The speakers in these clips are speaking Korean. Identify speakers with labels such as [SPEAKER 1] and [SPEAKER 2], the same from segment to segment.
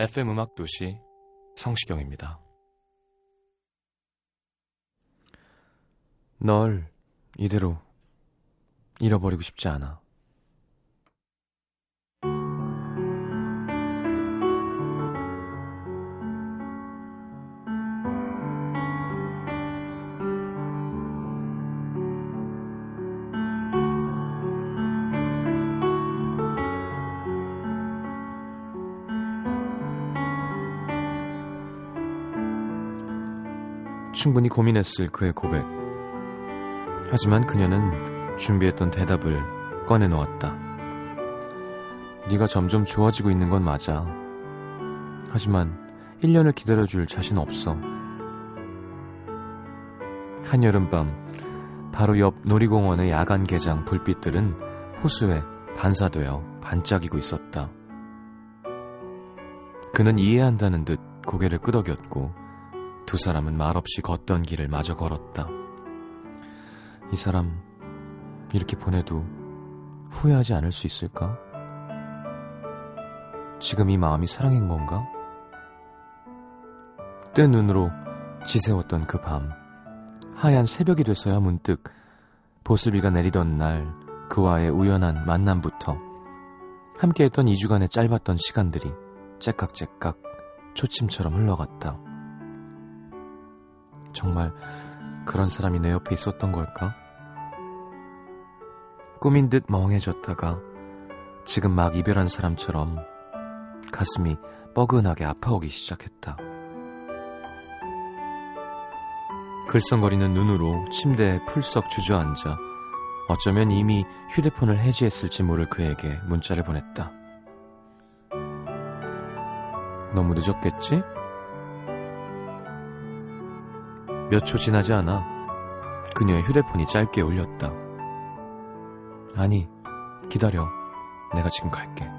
[SPEAKER 1] FM 음악 도시 성시경입니다. 널 이대로 잃어버리고 싶지 않아. 충분히 고민했을 그의 고백. 하지만 그녀는 준비했던 대답을 꺼내놓았다. 네가 점점 좋아지고 있는 건 맞아. 하지만 1년을 기다려줄 자신 없어. 한여름밤 바로 옆 놀이공원의 야간 개장 불빛들은 호수에 반사되어 반짝이고 있었다. 그는 이해한다는 듯 고개를 끄덕였고 두 사람은 말없이 걷던 길을 마저 걸었다. 이 사람 이렇게 보내도 후회하지 않을 수 있을까? 지금 이 마음이 사랑인 건가? 뜬 눈으로 지새웠던 그 밤, 하얀 새벽이 돼서야 문득 보슬비가 내리던 날 그와의 우연한 만남부터 함께했던 2주간의 짧았던 시간들이 째깍째깍 초침처럼 흘러갔다. 정말 그런 사람이 내 옆에 있었던 걸까? 꿈인 듯 멍해졌다가 지금 막 이별한 사람처럼 가슴이 뻐근하게 아파오기 시작했다. 글썽거리는 눈으로 침대에 풀썩 주저앉아 어쩌면 이미 휴대폰을 해지했을지 모를 그에게 문자를 보냈다. 너무 늦었겠지? 몇 초 지나지 않아 그녀의 휴대폰이 짧게 울렸다. 아니, 기다려. 내가 지금 갈게.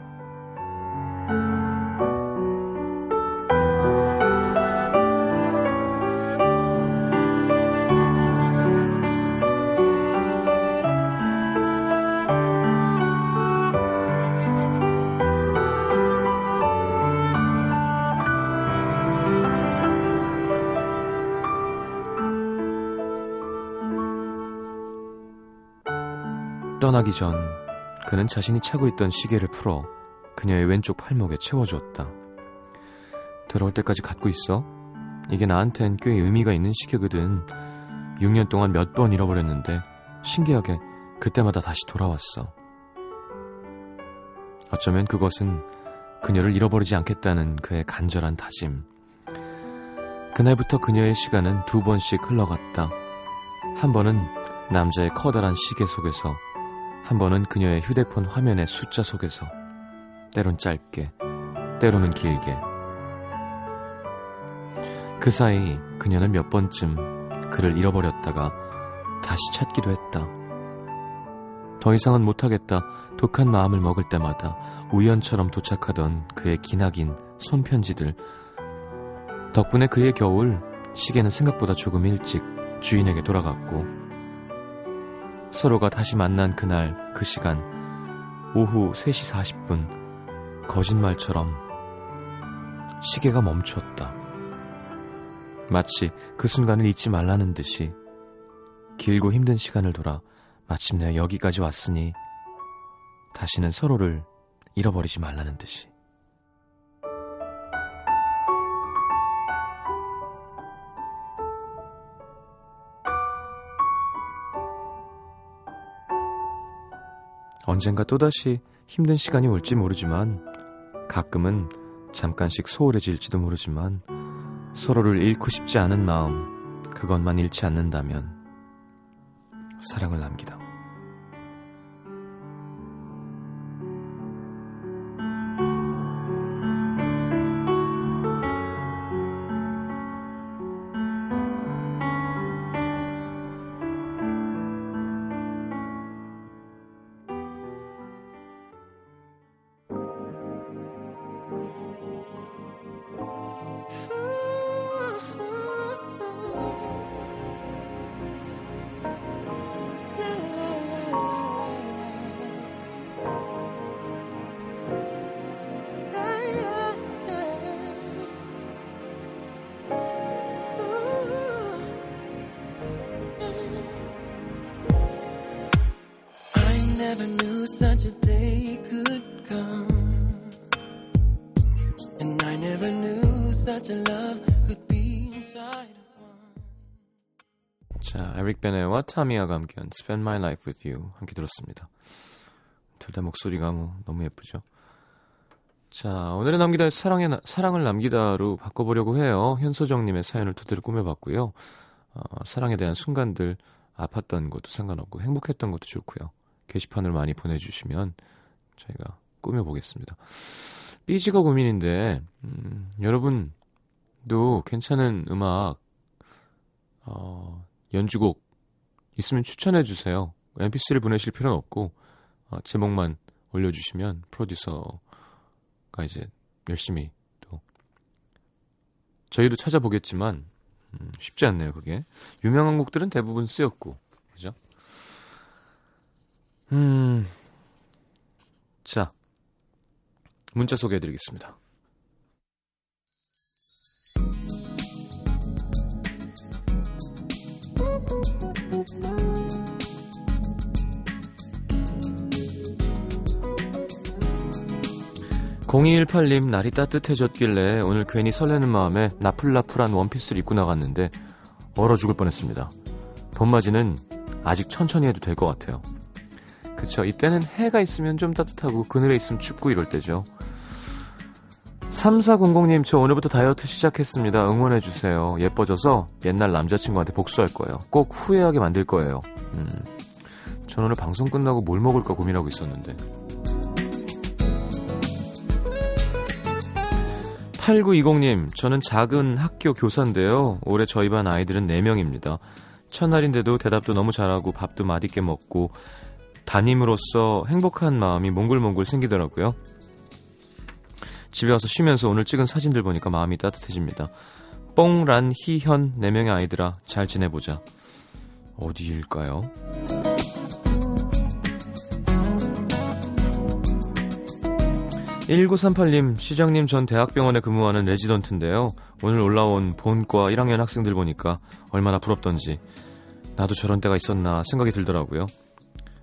[SPEAKER 1] 떠나기 전 그는 자신이 차고 있던 시계를 풀어 그녀의 왼쪽 팔목에 채워주었다. 돌아올 때까지 갖고 있어. 이게 나한텐 꽤 의미가 있는 시계거든. 6년 동안 몇 번 잃어버렸는데 신기하게 그때마다 다시 돌아왔어. 어쩌면 그것은 그녀를 잃어버리지 않겠다는 그의 간절한 다짐. 그날부터 그녀의 시간은 두 번씩 흘러갔다. 한 번은 남자의 커다란 시계 속에서 한 번은 그녀의 휴대폰 화면의 숫자 속에서 때론 짧게 때로는 길게 그 사이 그녀는 몇 번쯤 그를 잃어버렸다가 다시 찾기도 했다. 더 이상은 못하겠다 독한 마음을 먹을 때마다 우연처럼 도착하던 그의 기나긴 손편지들 덕분에 그의 겨울 시계는 생각보다 조금 일찍 주인에게 돌아갔고 서로가 다시 만난 그날 그 시간 오후 3시 40분 거짓말처럼 시계가 멈췄다. 마치 그 순간을 잊지 말라는 듯이 길고 힘든 시간을 돌아 마침내 여기까지 왔으니 다시는 서로를 잃어버리지 말라는 듯이. 언젠가 또다시 힘든 시간이 올지 모르지만 가끔은 잠깐씩 소홀해질지도 모르지만 서로를 잃고 싶지 않은 마음 그것만 잃지 않는다면 사랑을 남기다.
[SPEAKER 2] Day could come. And I never knew such a love could be inside.
[SPEAKER 1] 자, 에릭 베네와 타미아가 함께한 Spend My Life With You 함께 들었습니다. 둘 다 목소리가 뭐 너무 예쁘죠. 자, 오늘의 남기다 사랑의 나, 사랑을 남기다로 바꿔보려고 해요. 현소정님의 사연을 토대로 꾸며봤고요. 어, 사랑에 대한 순간들 아팠던 것도 상관없고 행복했던 것도 좋고요. 게시판을 많이 보내주시면 저희가 꾸며보겠습니다. 삐지가 고민인데 음, 여러분도 괜찮은 음악 어, 연주곡 있으면 추천해 주세요. mp3를 보내실 필요는 없고 어, 제목만 올려주시면 프로듀서가 이제 열심히 또 저희도 찾아보겠지만 음, 쉽지 않네요 그게 유명한 곡들은 대부분 쓰였고 그죠? 음, 자 문자 소개해드리겠습니다. (0218님) 날이 따뜻해졌길래 오늘 괜히 설레는 마음에 나풀나풀한 원피스를 입고 나갔는데 얼어 죽을 뻔했습니다 봄맞이는 아직 천천히 해도 될 것 같아요 그쵸. 이때는 해가 있으면 좀 따뜻하고 그늘에 있으면 춥고 이럴 때죠. 3400님 저 오늘부터 다이어트 시작했습니다. 응원해주세요. 예뻐져서 옛날 남자친구한테 복수할 거예요. 꼭 후회하게 만들 거예요. 음, 전 오늘 방송 끝나고 뭘 먹을까 고민하고 있었는데. 8920님 저는 작은 학교 교사인데요. 올해 저희 반 아이들은 4명입니다. 첫날인데도 대답도 너무 잘하고 밥도 맛있게 먹고 담임으로서 행복한 마음이 몽글몽글 생기더라고요. 집에 와서 쉬면서 오늘 찍은 사진들 보니까 마음이 따뜻해집니다. 뽕, 란, 희, 현 4명의 아이들아 잘 지내보자. 어디일까요? (1938님) 시장님 전 대학병원에 근무하는 레지던트인데요 오늘 올라온 본과 1학년 학생들 보니까 얼마나 부럽던지 나도 저런 때가 있었나 생각이 들더라고요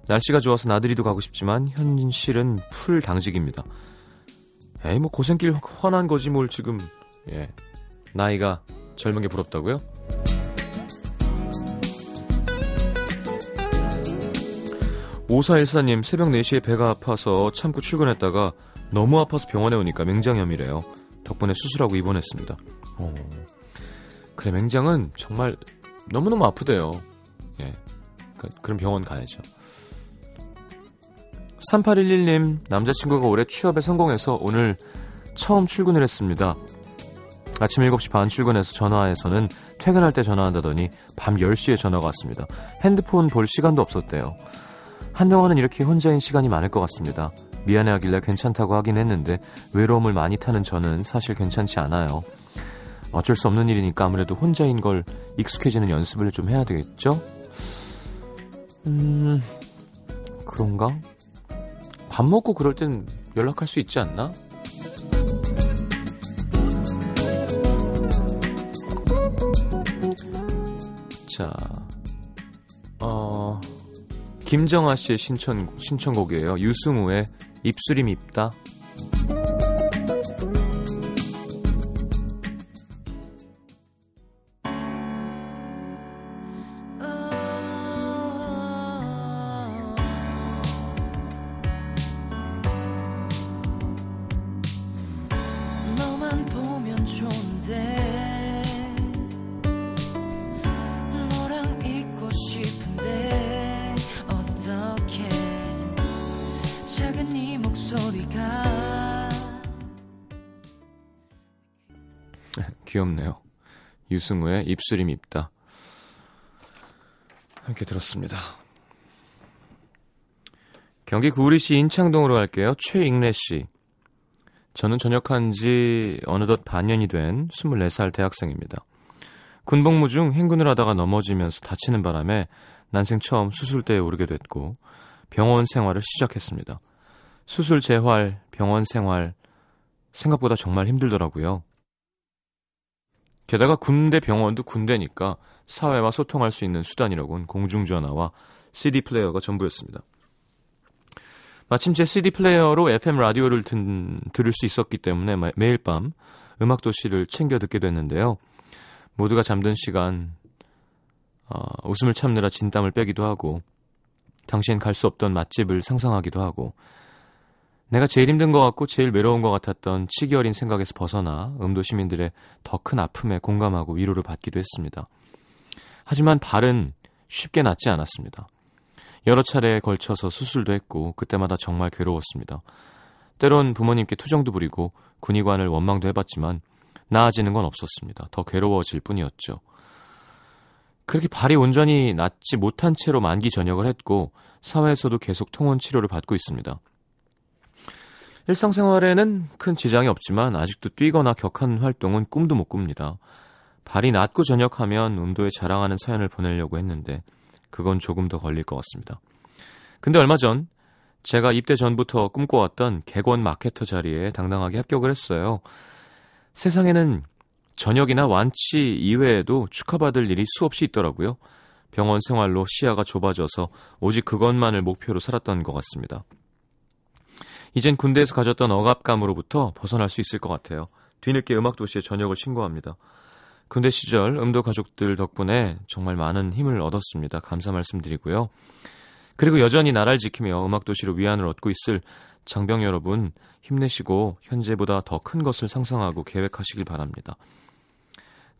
[SPEAKER 1] 날씨가 좋아서 나들이도 가고 싶지만 현실은 풀 당직입니다. 에이 뭐 고생길 훤한 거지 뭘 지금 예 나이가 젊은 게 부럽다고요? 오사일사님 새벽 4시에 배가 아파서 참고 출근했다가 너무 아파서 병원에 오니까 맹장염이래요. 덕분에 수술하고 입원했습니다. 어, 그래 맹장은 정말 너무너무 아프대요. 예, 그, 그럼 병원 가야죠. 3811님, 남자친구가 올해 취업에 성공해서 오늘 처음 출근을 했습니다. 아침 7시 반 출근해서 전화해서는 퇴근할 때 전화한다더니 밤 10시에 전화가 왔습니다. 핸드폰 볼 시간도 없었대요. 한동안은 이렇게 혼자인 시간이 많을 것 같습니다. 미안해 하길래 괜찮다고 하긴 했는데 외로움을 많이 타는 저는 사실 괜찮지 않아요. 어쩔 수 없는 일이니까 아무래도 혼자인 걸 익숙해지는 연습을 좀 해야 되겠죠? 음, 그런가? 밥 먹고 그럴 땐 연락할 수 있지 않나? 자, 어, 김정아 씨의 신청, 신청곡이에요. 유승우의 입술이 밉다. 귀엽네요. 유승우의 입술이 밉다. 함께 들었습니다. 경기 구리시 인창동으로 갈게요. 최익래 씨. 저는 전역한 지 어느덧 반년이 된 24살 대학생입니다. 군복무 중 행군을 하다가 넘어지면서 다치는 바람에 난생 처음 수술대에 오르게 됐고 병원 생활을 시작했습니다. 수술 재활, 병원 생활 생각보다 정말 힘들더라고요. 게다가 군대 병원도 군대니까 사회와 소통할 수 있는 수단이라곤 공중전화와 CD 플레이어가 전부였습니다. 마침 제 CD 플레이어로 FM 라디오를 든, 들을 수 있었기 때문에 매일 밤 음악 도시를 챙겨 듣게 됐는데요. 모두가 잠든 시간 어, 웃음을 참느라 진땀을 빼기도 하고 당신 갈수 없던 맛집을 상상하기도 하고 내가 제일 힘든 것 같고 제일 외로운 것 같았던 치기 어린 생각에서 벗어나 음도 시민들의 더 큰 아픔에 공감하고 위로를 받기도 했습니다. 하지만 발은 쉽게 낫지 않았습니다. 여러 차례에 걸쳐서 수술도 했고 그때마다 정말 괴로웠습니다. 때론 부모님께 투정도 부리고 군의관을 원망도 해봤지만 나아지는 건 없었습니다. 더 괴로워질 뿐이었죠. 그렇게 발이 온전히 낫지 못한 채로 만기 전역을 했고 사회에서도 계속 통원 치료를 받고 있습니다. 일상생활에는 큰 지장이 없지만 아직도 뛰거나 격한 활동은 꿈도 못 꿉니다. 발이 낫고 전역하면 음도에 자랑하는 사연을 보내려고 했는데 그건 조금 더 걸릴 것 같습니다. 근데 얼마 전 제가 입대 전부터 꿈꿔왔던 객원 마케터 자리에 당당하게 합격을 했어요. 세상에는 전역이나 완치 이외에도 축하받을 일이 수없이 있더라고요. 병원 생활로 시야가 좁아져서 오직 그것만을 목표로 살았던 것 같습니다. 이젠 군대에서 가졌던 억압감으로부터 벗어날 수 있을 것 같아요. 뒤늦게 음악도시에 전역을 신고합니다. 군대 시절 음도 가족들 덕분에 정말 많은 힘을 얻었습니다. 감사 말씀드리고요. 그리고 여전히 나라를 지키며 음악도시로 위안을 얻고 있을 장병 여러분 힘내시고 현재보다 더 큰 것을 상상하고 계획하시길 바랍니다.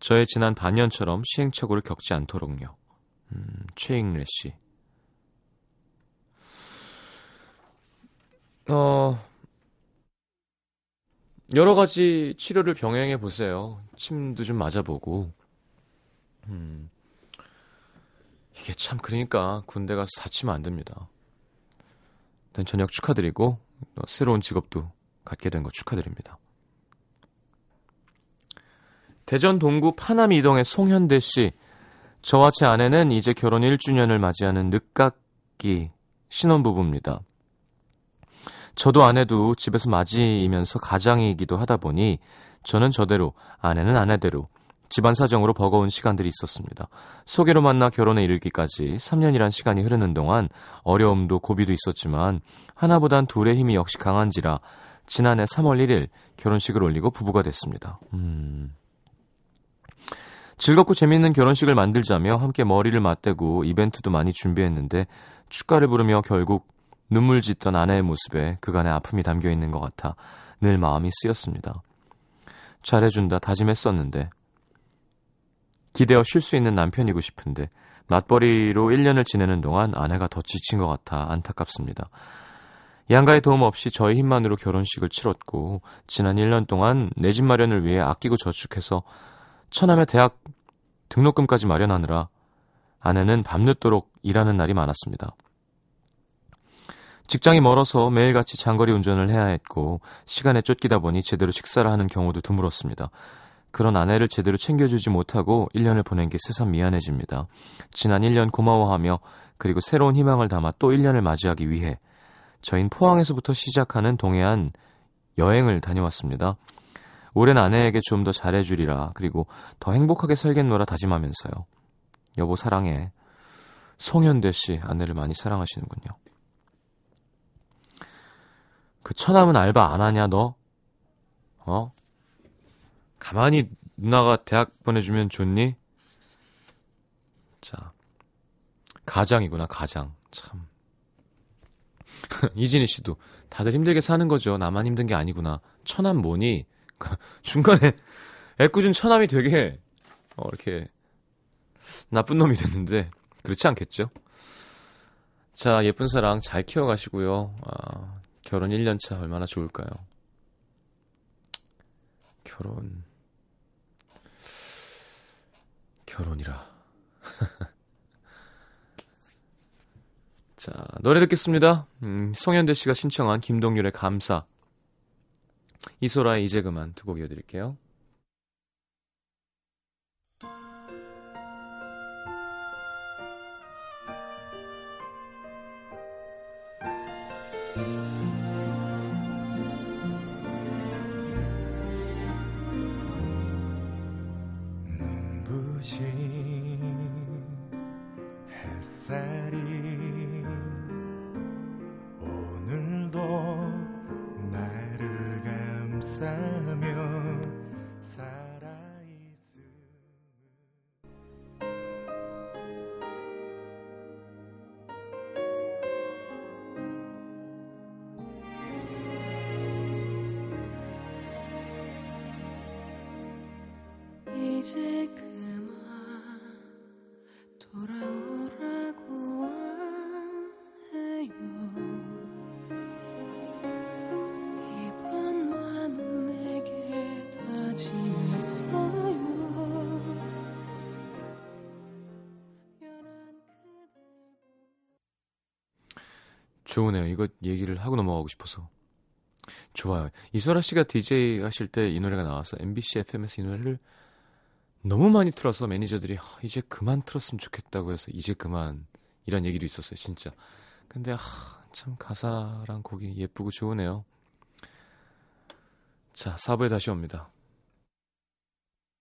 [SPEAKER 1] 저의 지난 반년처럼 시행착오를 겪지 않도록요. 음, 최잉래 씨. 어, 여러 가지 치료를 병행해 보세요. 침도 좀 맞아보고. 음, 이게 참 그러니까 군대 가서 다치면 안 됩니다. 일단 저녁 축하드리고 새로운 직업도 갖게 된 거 축하드립니다. 대전 동구 파남 이동의 송현대 씨. 저와 제 아내는 이제 결혼 1주년을 맞이하는 늦깎이 신혼부부입니다. 저도 아내도 집에서 맞이이면서 가장이기도 하다 보니 저는 저대로 아내는 아내대로 집안 사정으로 버거운 시간들이 있었습니다. 소개로 만나 결혼에 이르기까지 3년이란 시간이 흐르는 동안 어려움도 고비도 있었지만 하나보단 둘의 힘이 역시 강한지라 지난해 3월 1일 결혼식을 올리고 부부가 됐습니다. 음... 즐겁고 재미있는 결혼식을 만들자며 함께 머리를 맞대고 이벤트도 많이 준비했는데 축가를 부르며 결국 눈물 짓던 아내의 모습에 그간의 아픔이 담겨 있는 것 같아 늘 마음이 쓰였습니다. 잘해준다 다짐했었는데 기대어 쉴 수 있는 남편이고 싶은데 맞벌이로 1년을 지내는 동안 아내가 더 지친 것 같아 안타깝습니다. 양가의 도움 없이 저희 힘만으로 결혼식을 치렀고 지난 1년 동안 내 집 마련을 위해 아끼고 저축해서 처남의 대학 등록금까지 마련하느라 아내는 밤늦도록 일하는 날이 많았습니다. 직장이 멀어서 매일같이 장거리 운전을 해야 했고 시간에 쫓기다 보니 제대로 식사를 하는 경우도 드물었습니다. 그런 아내를 제대로 챙겨주지 못하고 1년을 보낸 게 새삼 미안해집니다. 지난 1년 고마워하며 그리고 새로운 희망을 담아 또 1년을 맞이하기 위해 저희는 포항에서부터 시작하는 동해안 여행을 다녀왔습니다. 올해는 아내에게 좀 더 잘해주리라 그리고 더 행복하게 살겠노라 다짐하면서요. 여보 사랑해. 송현대 씨 아내를 많이 사랑하시는군요. 그 처남은 알바 안 하냐 너? 어? 가만히 누나가 대학 보내주면 좋니? 자 가장이구나 가장 참 이진희 씨도 다들 힘들게 사는 거죠 나만 힘든 게 아니구나 처남 뭐니? 중간에 애꿎은 처남이 되게 어, 이렇게 나쁜 놈이 됐는데 그렇지 않겠죠? 자 예쁜 사랑 잘 키워가시고요. 아, 결혼 1년 차 얼마나 좋을까요? 결혼 결혼이라. 자, 노래 듣겠습니다. 음, 송현대 씨가 신청한 김동률의 감사. 이소라의 이제 그만 두 곡 이어드릴게요.
[SPEAKER 2] 이
[SPEAKER 1] 좋으네요. 이거 얘기를 하고 넘어가고 싶어서. 좋아요. 이소라 씨가 DJ 하실 때 이 노래가 나와서 MBC FM에서 이 노래를 너무 많이 틀어서 매니저들이 아, 이제 그만 틀었으면 좋겠다고 해서 이제 그만 이런 얘기도 있었어요, 진짜. 근데 아, 참 가사랑 곡이 예쁘고 좋으네요. 자, 4부에 다시 옵니다.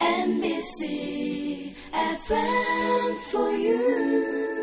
[SPEAKER 1] MBC FM for you.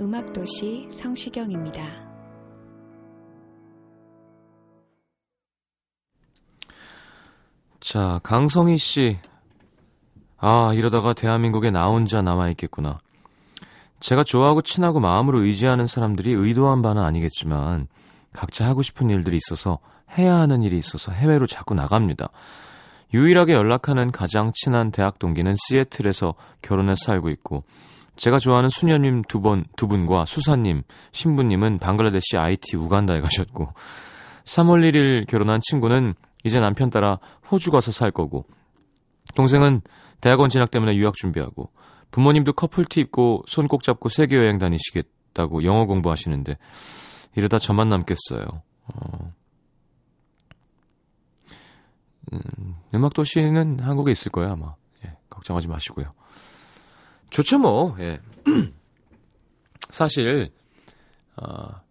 [SPEAKER 3] 음악도시 성시경입니다.
[SPEAKER 1] 자, 강성희 씨. 아, 이러다가 대한민국에 나 혼자 남아있겠구나. 제가 좋아하고 친하고 마음으로 의지하는 사람들이 의도한 바는 아니겠지만, 각자 하고 싶은 일들이 있어서, 해야 하는 일이 있어서 해외로 자꾸 나갑니다. 유일하게 연락하는 가장 친한 대학 동기는 시애틀에서 결혼해서 살고 있고, 제가 좋아하는 수녀님 두 번, 두 분과 수사님, 신부님은 방글라데시 IT 우간다에 가셨고, 3월 1일 결혼한 친구는 이제 남편 따라 호주 가서 살 거고, 동생은 대학원 진학 때문에 유학 준비하고, 부모님도 커플티 입고 손 꼭 잡고 세계 여행 다니시겠다고 영어 공부하시는데, 이러다 저만 남겠어요. 어. 음, 음악도시는 한국에 있을 거예요, 아마. 예, 걱정하지 마시고요. 좋죠, 뭐, 예. 사실, 아,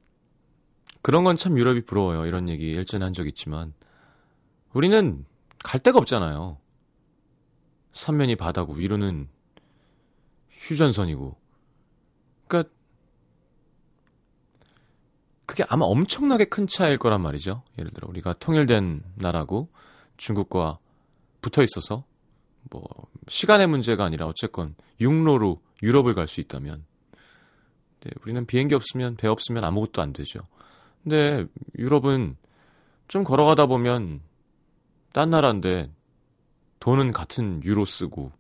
[SPEAKER 1] 그런 건 참 유럽이 부러워요. 이런 얘기 일전에 한 적 있지만. 우리는 갈 데가 없잖아요. 삼면이 바다고, 위로는 휴전선이고. 그니까, 그게 아마 엄청나게 큰 차이일 거란 말이죠. 예를 들어, 우리가 통일된 나라고 중국과 붙어 있어서 뭐 시간의 문제가 아니라 어쨌건 육로로 유럽을 갈 수 있다면 네, 우리는 비행기 없으면 배 없으면 아무것도 안 되죠. 근데 유럽은 좀 걸어가다 보면 딴 나라인데 돈은 같은 유로 쓰고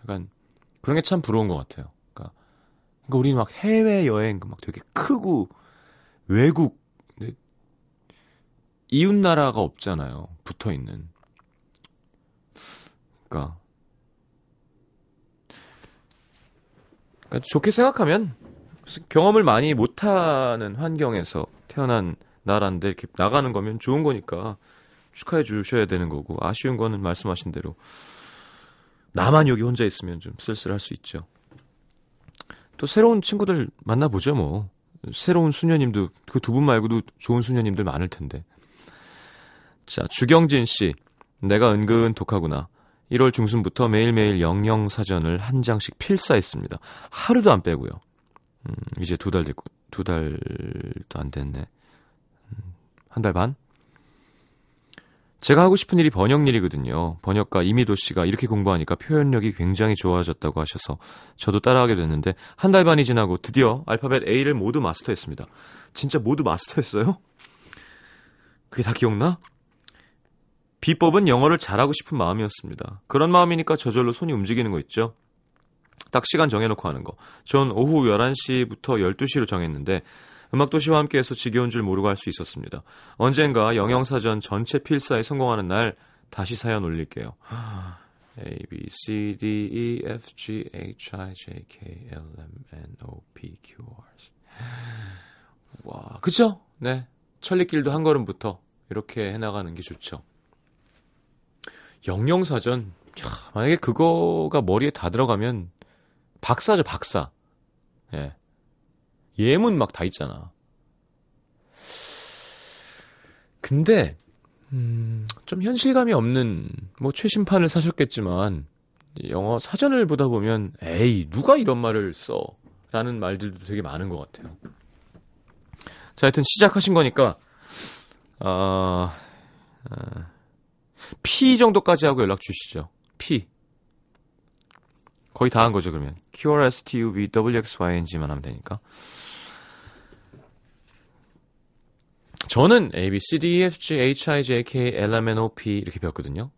[SPEAKER 1] 약간 그런 게 참 부러운 것 같아요. 그러니까, 그러니까 우리는 막 해외 여행 막 되게 크고 외국 이웃 나라가 없잖아요. 붙어 있는. 그러니까 그러니까 좋게 생각하면 경험을 많이 못하는 환경에서 태어난 나라인데 이렇게 나가는 거면 좋은 거니까 축하해 주셔야 되는 거고 아쉬운 거는 말씀하신 대로 나만 여기 혼자 있으면 좀 쓸쓸할 수 있죠. 또 새로운 친구들 만나보죠 뭐. 새로운 수녀님도 그 두 분 말고도 좋은 수녀님들 많을 텐데. 자 주경진 씨, 내가 은근 독하구나. 1월 중순부터 매일매일 영영 사전을 한 장씩 필사했습니다. 하루도 안 빼고요. 음, 이제 두 달 됐고, 두 달도 안 됐네. 음, 한달 반? 제가 하고 싶은 일이 번역 일이거든요. 번역가 이미도 씨가 이렇게 공부하니까 표현력이 굉장히 좋아졌다고 하셔서 저도 따라하게 됐는데 한 달 반이 지나고 드디어 알파벳 A를 모두 마스터했습니다. 진짜 모두 마스터했어요? 그게 다 기억나? 비법은 영어를 잘하고 싶은 마음이었습니다. 그런 마음이니까 저절로 손이 움직이는 거 있죠? 딱 시간 정해놓고 하는 거. 전 오후 11시부터 12시로 정했는데 음악도시와 함께해서 지겨운 줄 모르고 할 수 있었습니다. 언젠가 영영사전 전체 필사에 성공하는 날 다시 사연 올릴게요. A, B, C, D, E, F, G, H, I, J, K, L, M, N, O, P, Q, R. 와, 그쵸? 네. 천리길도 한 걸음부터 이렇게 해나가는 게 좋죠. 영영사전, 야, 만약에 그거가 머리에 다 들어가면 박사죠, 박사. 예. 예문 막 다 있잖아. 근데 음, 좀 현실감이 없는 뭐 최신판을 사셨겠지만 영어 사전을 보다 보면 에이 누가 이런 말을 써 라는 말들도 되게 많은 것 같아요. 자, 하여튼 시작하신 거니까 아, 아 P 정도까지 하고 연락 주시죠. P 거의 다 한 거죠 그러면 QRSTUV WXYNG만 하면 되니까. 저는 A, B, C, D, E, F, G, H, I, J, K, L, M, N, O, P 이렇게 배웠거든요.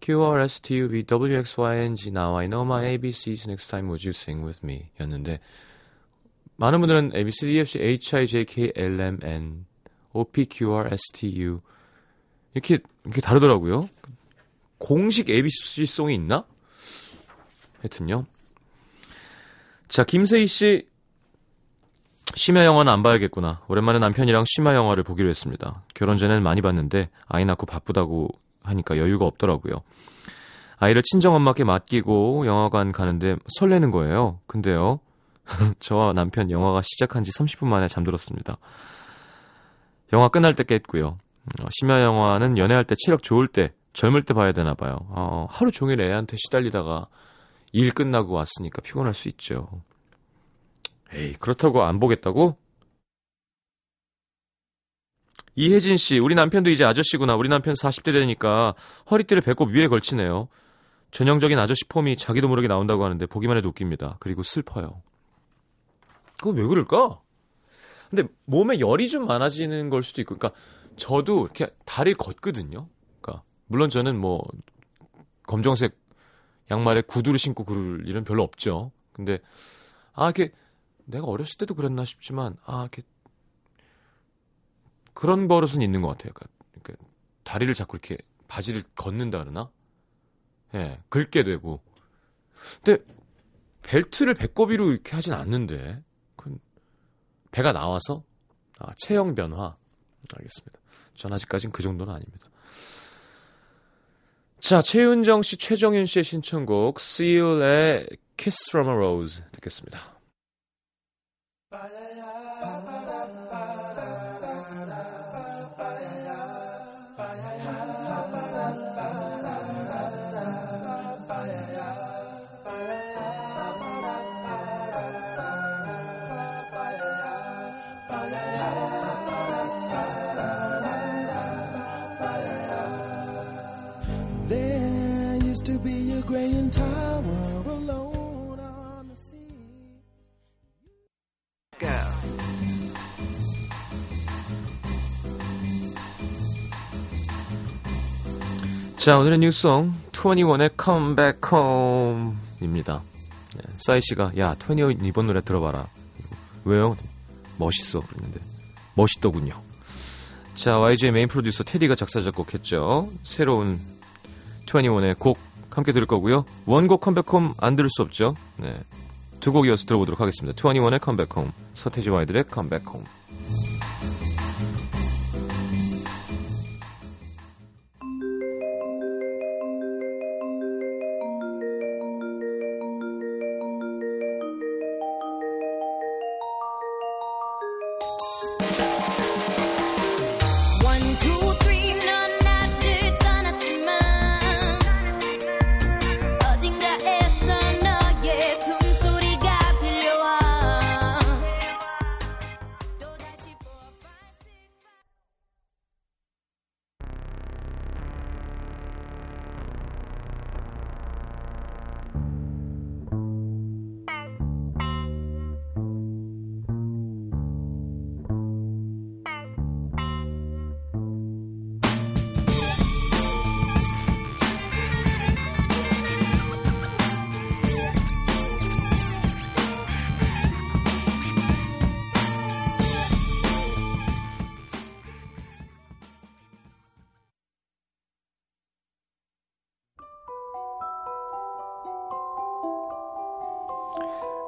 [SPEAKER 1] Q, R, S, T, U, V, W, X, Y, N, G Now I know my ABCs next time would you sing with me 였는데 많은 분들은 A, B, C, D, E, F, G, H, I, J, K, L, M, N, O, P, Q, R, S, T, U 이렇게 이렇게 다르더라고요. 공식 ABC송이 있나? 하여튼요. 자, 김세희 씨 심야 영화는 안 봐야겠구나. 오랜만에 남편이랑 심야 영화를 보기로 했습니다. 결혼 전에는 많이 봤는데 아이 낳고 바쁘다고 하니까 여유가 없더라고요. 아이를 친정엄마께 맡기고 영화관 가는데 설레는 거예요. 근데요. 저와 남편 영화가 시작한 지 30분 만에 잠들었습니다. 영화 끝날 때 깼고요. 어, 심야 영화는 연애할 때 체력 좋을 때 젊을 때 봐야 되나 봐요. 어, 하루 종일 애한테 시달리다가 일 끝나고 왔으니까 피곤할 수 있죠. 에이, 그렇다고 안 보겠다고? 이혜진 씨, 우리 남편도 이제 아저씨구나. 우리 남편 40대 되니까 허리띠를 배꼽 위에 걸치네요. 전형적인 아저씨 폼이 자기도 모르게 나온다고 하는데 보기만 해도 웃깁니다. 그리고 슬퍼요. 그거 왜 그럴까? 근데 몸에 열이 좀 많아지는 걸 수도 있고, 그러니까 저도 이렇게 다리를 걷거든요. 그러니까 물론 저는 뭐 검정색 양말에 구두를 신고 그럴 일은 별로 없죠. 근데 아 이렇게 내가 어렸을 때도 그랬나 싶지만 아 이렇게 그런 버릇은 있는 것 같아요. 그러니까, 다리를 자꾸 이렇게 바지를 걷는다 그러나? 예, 긁게 되고. 근데 벨트를 배꼽위로 이렇게 하진 않는데. 그 배가 나와서 아, 체형 변화. 알겠습니다. 전 아직까진 그 정도는 아닙니다. 자, 최윤정 씨, 최정윤 씨의 신청곡 Seal의 Kiss from a Rose 듣겠습니다. 자, 오늘의 뉴스송 2NE1의 Come Back Home입니다. 네, 싸이 씨가 야, 2NE1 이번 노래 들어봐라. 왜요? 멋있어. 그랬는데 멋있더군요. 자, YG의 메인 프로듀서 테디가 작사 작곡했죠. 새로운 2NE1의 곡 함께 들을 거고요. 원곡 Come Back Home 안 들을 수 없죠. 네. 두 곡 이어서 들어보도록 하겠습니다. 21의 컴백홈, 서태지 와이들의 컴백홈.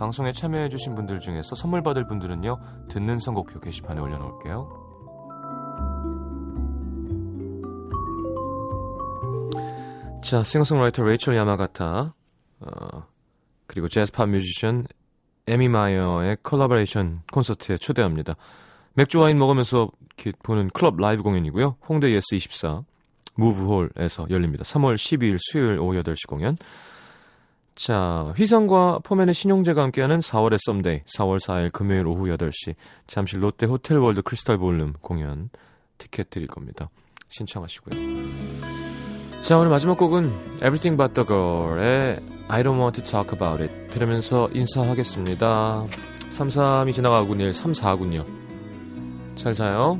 [SPEAKER 1] 방송에 참여해주신 분들 중에서 선물 받을 분들은요, 듣는 선곡표 게시판에 올려놓을게요. 자, 싱어송라이터 레이첼 야마가타, 어, 그리고 재즈팝 뮤지션 에미 마이어의 컬라보레이션 콘서트에 초대합니다. 맥주 와인 먹으면서 보는 클럽 라이브 공연이고요. 홍대 예스 24 무브홀에서 열립니다. 3월 12일 수요일 오후 8시 공연. 자, 휘성과 포맨의 신용재가 함께하는 4월의 Someday, 4월 4일 금요일 오후 8시 잠실 롯데 호텔 월드 크리스탈 볼룸 공연 티켓 드릴 겁니다. 신청하시고요. 자, 오늘 마지막 곡은 Everything But The Girl의 I Don't Want To Talk About It 들으면서 인사하겠습니다. 33이 지나가고 내일 34군요. 잘 자요.